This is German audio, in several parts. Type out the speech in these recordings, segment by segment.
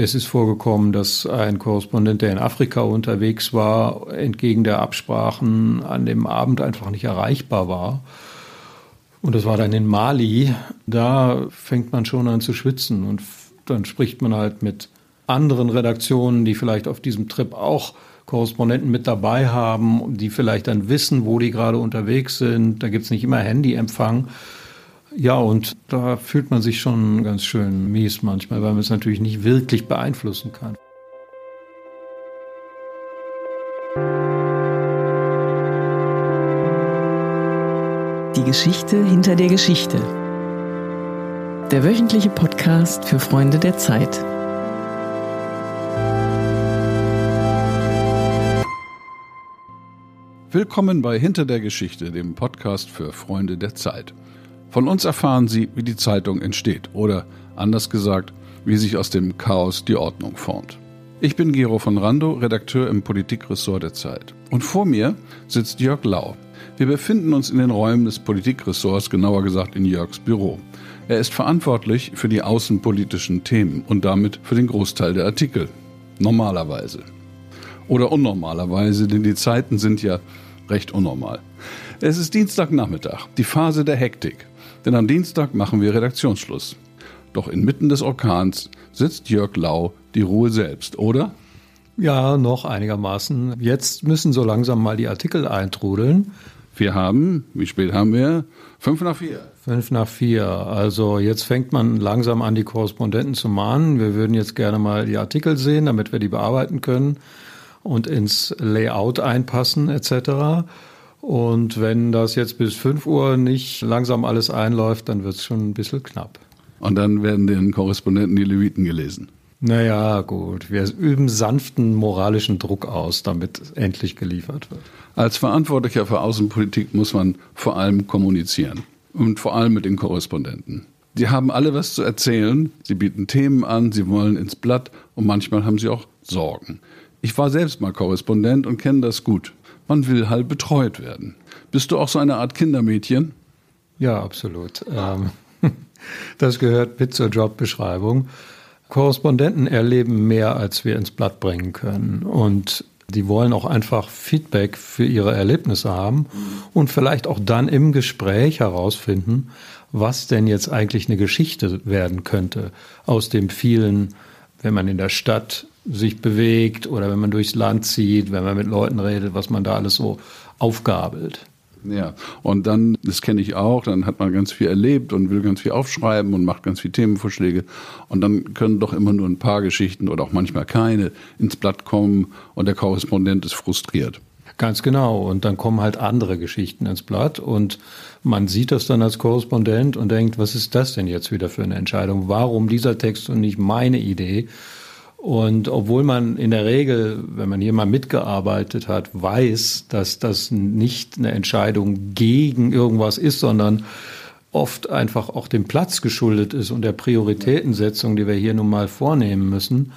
Es ist vorgekommen, dass ein Korrespondent, der in Afrika unterwegs war, entgegen der Absprachen an dem Abend einfach nicht erreichbar war. Und das war dann in Mali. Da fängt man schon an zu schwitzen und dann spricht man halt mit anderen Redaktionen, die vielleicht auf diesem Trip auch Korrespondenten mit dabei haben, die vielleicht dann wissen, wo die gerade unterwegs sind. Da gibt es nicht immer Handyempfang. Ja, und da fühlt man sich schon ganz schön mies manchmal, weil man es natürlich nicht wirklich beeinflussen kann. Die Geschichte hinter der Geschichte. Der wöchentliche Podcast für Freunde der Zeit. Willkommen bei Hinter der Geschichte, dem Podcast für Freunde der Zeit. Von uns erfahren Sie, wie die Zeitung entsteht oder anders gesagt, wie sich aus dem Chaos die Ordnung formt. Ich bin Gero von Rando, Redakteur im Politikressort der Zeit. Und vor mir sitzt Jörg Lau. Wir befinden uns in den Räumen des Politikressorts, genauer gesagt in Jörgs Büro. Er ist verantwortlich für die außenpolitischen Themen und damit für den Großteil der Artikel. Normalerweise. Oder unnormalerweise, denn die Zeiten sind ja recht unnormal. Es ist Dienstagnachmittag, die Phase der Hektik. Denn am Dienstag machen wir Redaktionsschluss. Doch inmitten des Orkans sitzt Jörg Lau die Ruhe selbst, oder? Ja, noch einigermaßen. Jetzt müssen so langsam mal die Artikel eintrudeln. Wir haben, wie spät haben wir? Fünf nach vier. Fünf nach vier. Also jetzt fängt man langsam an, die Korrespondenten zu mahnen. Wir würden jetzt gerne mal die Artikel sehen, damit wir die bearbeiten können und ins Layout einpassen etc. Und wenn das jetzt bis 5 Uhr nicht langsam alles einläuft, dann wird es schon ein bisschen knapp. Und dann werden den Korrespondenten die Leviten gelesen. Naja, gut. Wir üben sanften moralischen Druck aus, damit endlich geliefert wird. Als Verantwortlicher für Außenpolitik muss man vor allem kommunizieren. Und vor allem mit den Korrespondenten. Die haben alle was zu erzählen, sie bieten Themen an, sie wollen ins Blatt und manchmal haben sie auch Sorgen. Ich war selbst mal Korrespondent und kenne das gut. Man will halt betreut werden. Bist du auch so eine Art Kindermädchen? Ja, absolut. Ähm, das gehört mit zur Jobbeschreibung. Korrespondenten erleben mehr, als wir ins Blatt bringen können. Und die wollen auch einfach Feedback für ihre Erlebnisse haben und vielleicht auch dann im Gespräch herausfinden, was denn jetzt eigentlich eine Geschichte werden könnte aus dem vielen, wenn man in der Stadt sich bewegt oder wenn man durchs Land zieht, wenn man mit Leuten redet, was man da alles so aufgabelt. Ja, und dann, das kenne ich auch, dann hat man ganz viel erlebt und will ganz viel aufschreiben und macht ganz viele Themenvorschläge. Und dann können doch immer nur ein paar Geschichten oder auch manchmal keine ins Blatt kommen und der Korrespondent ist frustriert. Ganz genau. Und dann kommen halt andere Geschichten ins Blatt und man sieht das dann als Korrespondent und denkt, was ist das denn jetzt wieder für eine Entscheidung? Warum dieser Text und nicht meine Idee? Und obwohl man in der Regel, wenn man hier mal mitgearbeitet hat, weiß, dass das nicht eine Entscheidung gegen irgendwas ist, sondern oft einfach auch dem Platz geschuldet ist und der Prioritätensetzung, die wir hier nun mal vornehmen müssen,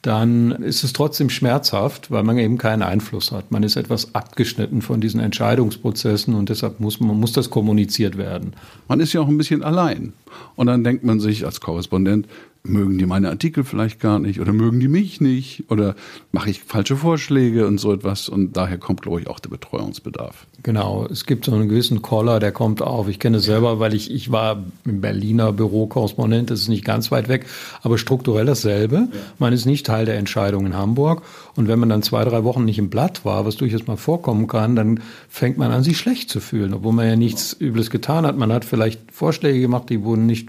dann ist es trotzdem schmerzhaft, weil man eben keinen Einfluss hat. Man ist etwas abgeschnitten von diesen Entscheidungsprozessen und deshalb muss man muss das kommuniziert werden. Man ist ja auch ein bisschen allein. Und dann denkt man sich als Korrespondent, mögen die meine Artikel vielleicht gar nicht oder mögen die mich nicht oder mache ich falsche Vorschläge und so etwas. Und daher kommt, glaube ich, auch der Betreuungsbedarf. Genau, es gibt so einen gewissen Caller, der kommt auf. Ich kenne es selber, weil ich, ich war im Berliner Bürokorrespondent, das ist nicht ganz weit weg, aber strukturell dasselbe. Ja. Man ist nicht Teil der Entscheidung in Hamburg. Und wenn man dann zwei, drei Wochen nicht im Blatt war, was durchaus mal vorkommen kann, dann fängt man an, sich schlecht zu fühlen, obwohl man ja nichts Übles getan hat. Man hat vielleicht Vorschläge gemacht, die wurden nicht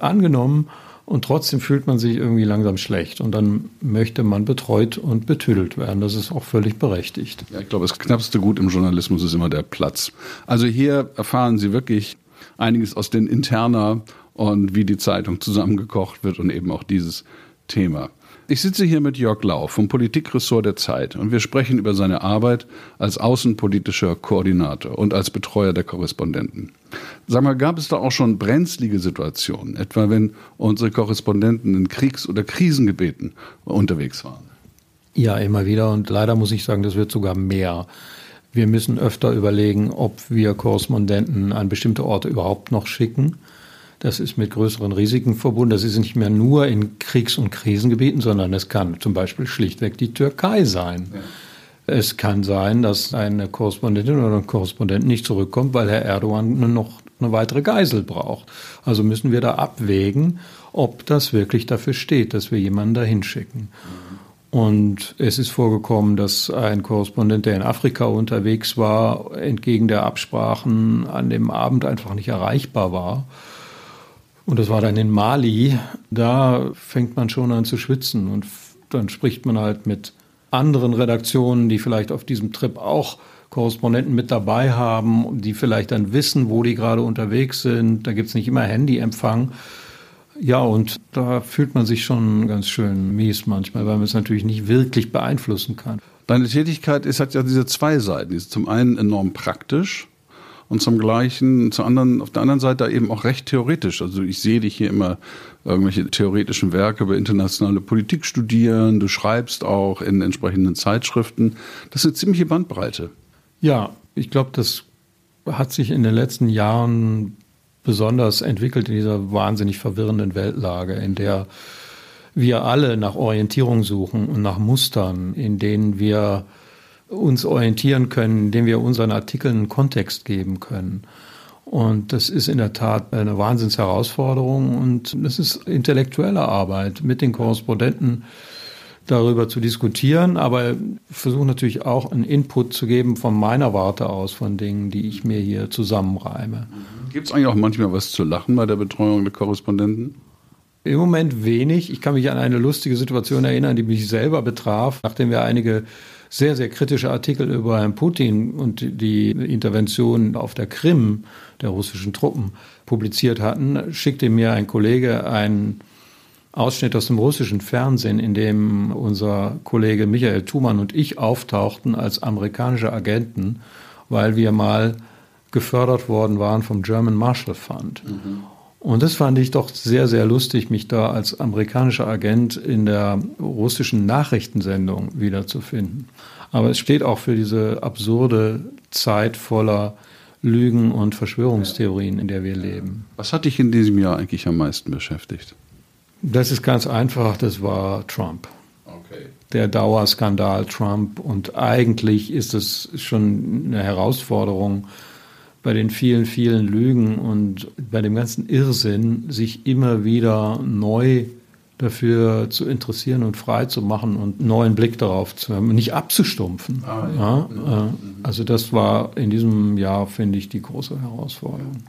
angenommen. Und trotzdem fühlt man sich irgendwie langsam schlecht. Und dann möchte man betreut und betüdelt werden. Das ist auch völlig berechtigt. Ja, ich glaube, das knappste Gut im Journalismus ist immer der Platz. Also hier erfahren Sie wirklich einiges aus den Interna und wie die Zeitung zusammengekocht wird und eben auch dieses Thema. Ich sitze hier mit Jörg Lau vom Politikressort der Zeit und wir sprechen über seine Arbeit als außenpolitischer Koordinator und als Betreuer der Korrespondenten. Sag mal, gab es da auch schon brenzlige Situationen, etwa wenn unsere Korrespondenten in Kriegs- oder Krisengebeten unterwegs waren? Ja, immer wieder und leider muss ich sagen, das wird sogar mehr. Wir müssen öfter überlegen, ob wir Korrespondenten an bestimmte Orte überhaupt noch schicken Das ist mit größeren Risiken verbunden. Das ist nicht mehr nur in Kriegs- und Krisengebieten, sondern es kann zum Beispiel schlichtweg die Türkei sein. Ja. Es kann sein, dass eine Korrespondentin oder ein Korrespondent nicht zurückkommt, weil Herr Erdogan noch eine weitere Geisel braucht. Also müssen wir da abwägen, ob das wirklich dafür steht, dass wir jemanden da hinschicken. Und es ist vorgekommen, dass ein Korrespondent, der in Afrika unterwegs war, entgegen der Absprachen an dem Abend einfach nicht erreichbar war. Und das war dann in Mali. Da fängt man schon an zu schwitzen und dann spricht man halt mit anderen Redaktionen, die vielleicht auf diesem Trip auch Korrespondenten mit dabei haben, die vielleicht dann wissen, wo die gerade unterwegs sind. Da gibt es nicht immer Handyempfang. Ja, und da fühlt man sich schon ganz schön mies manchmal, weil man es natürlich nicht wirklich beeinflussen kann. Deine Tätigkeit ist, hat ja diese zwei Seiten. Die ist zum einen enorm praktisch, und zum gleichen, zur anderen, auf der anderen Seite eben auch recht theoretisch. Also ich sehe dich hier immer irgendwelche theoretischen Werke über internationale Politik studieren, du schreibst auch in entsprechenden Zeitschriften. Das ist eine ziemliche Bandbreite. Ja, ich glaube, das hat sich in den letzten Jahren besonders entwickelt in dieser wahnsinnig verwirrenden Weltlage, in der wir alle nach Orientierung suchen und nach Mustern, in denen wir uns orientieren können, indem wir unseren Artikeln einen Kontext geben können. Und das ist in der Tat eine Wahnsinnsherausforderung und das ist intellektuelle Arbeit mit den Korrespondenten darüber zu diskutieren, aber versuche natürlich auch einen Input zu geben von meiner Warte aus, von Dingen, die ich mir hier zusammenreime. Gibt es eigentlich auch manchmal was zu lachen bei der Betreuung der Korrespondenten? Im Moment wenig. Ich kann mich an eine lustige Situation erinnern, die mich selber betraf, nachdem wir einige sehr, sehr kritische Artikel über Herrn Putin und die Intervention auf der Krim der russischen Truppen publiziert hatten, schickte mir ein Kollege einen Ausschnitt aus dem russischen Fernsehen, in dem unser Kollege Michael Thumann und ich auftauchten als amerikanische Agenten, weil wir mal gefördert worden waren vom German Marshall Fund. Mhm. Und das fand ich doch sehr, sehr lustig, mich da als amerikanischer Agent in der russischen Nachrichtensendung wiederzufinden. Aber es steht auch für diese absurde Zeit voller Lügen und Verschwörungstheorien, in der wir leben. Was hat dich in diesem Jahr eigentlich am meisten beschäftigt? Das ist ganz einfach, das war Trump. Okay. Der Dauerskandal Trump. Und eigentlich ist es schon eine Herausforderung, bei den vielen, vielen Lügen und bei dem ganzen Irrsinn sich immer wieder neu dafür zu interessieren und frei zu machen und einen neuen Blick darauf zu haben, nicht abzustumpfen. Ah, ja. Ja, äh, also das war in diesem Jahr, finde ich, die große Herausforderung.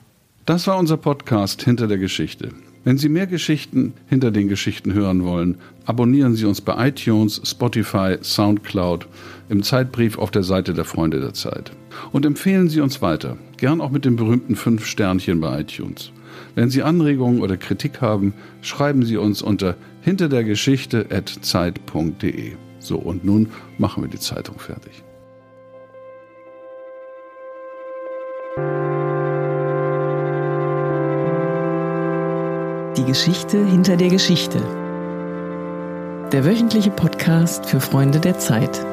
Das war unser Podcast Hinter der Geschichte. Wenn Sie mehr Geschichten hinter den Geschichten hören wollen, abonnieren Sie uns bei iTunes, Spotify, SoundCloud, im Zeitbrief auf der Seite der Freunde der Zeit. Und empfehlen Sie uns weiter, gern auch mit den berühmten fünf Sternchen bei iTunes. Wenn Sie Anregungen oder Kritik haben, schreiben Sie uns unter hinterdergeschichte.zeit.de. So, und nun machen wir die Zeitung fertig. Die Geschichte hinter der Geschichte. Der wöchentliche Podcast für Freunde der Zeit.